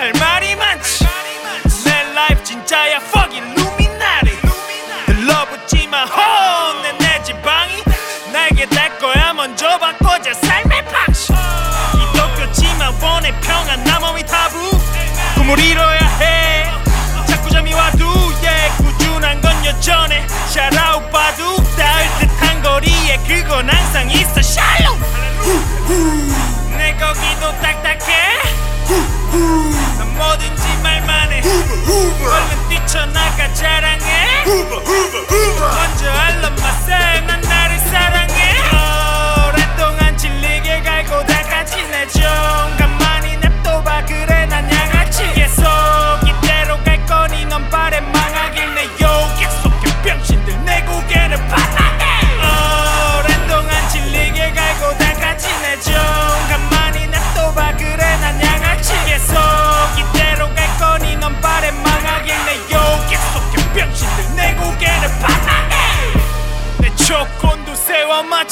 할 말이 많지. 내 라이프 진짜야 fuck illuminati 들러붙지마 혼내 내 지방이 날게 될 거야. 먼저 바꿔자 삶의 방식. 이 도쿄지만 원해 평안 나 몸이 타부. 꿈을 이뤄야 해. 자꾸 잠이 와도 yeah. 꾸준한 건 여전해. 샤라웃 바둑 닿을 듯한 거리에 그건 항상 있어. 샬롬 내 거기도 딱 뭐든지 말만 해. 얼른 뛰쳐나가 자랑해. 먼저 알람 마세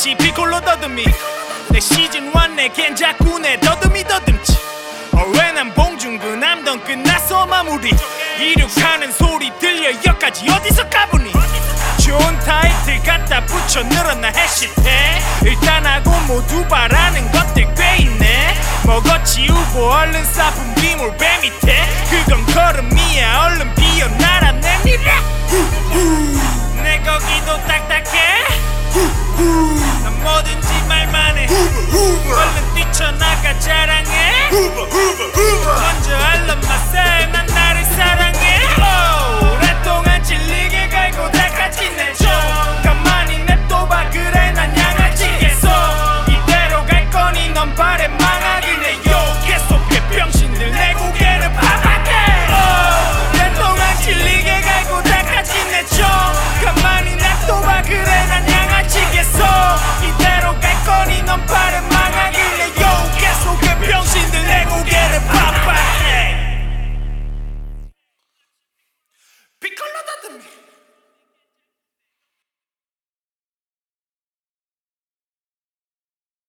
마치 피콜로 더듬이. 내 시즌 1 내겐 자꾸 내 더듬이 더듬지. 어왜난 봉중구 남던 끝났어 마무리. 이륙하는 소리 들려 여기까지 어디서 가보니? 좋은 타이틀 갖다 붙여 늘어나 해시태. 일단 하고 모두 바라는 것들 꽤 있네. 먹어 치우고 얼른 싸분 비물 배 밑에. 그건 걸음이야 얼른 비어나라 내 미래 내 거기도 딱딱해 난 뭐든지 말만 해 얼른 뛰쳐나가 자랑해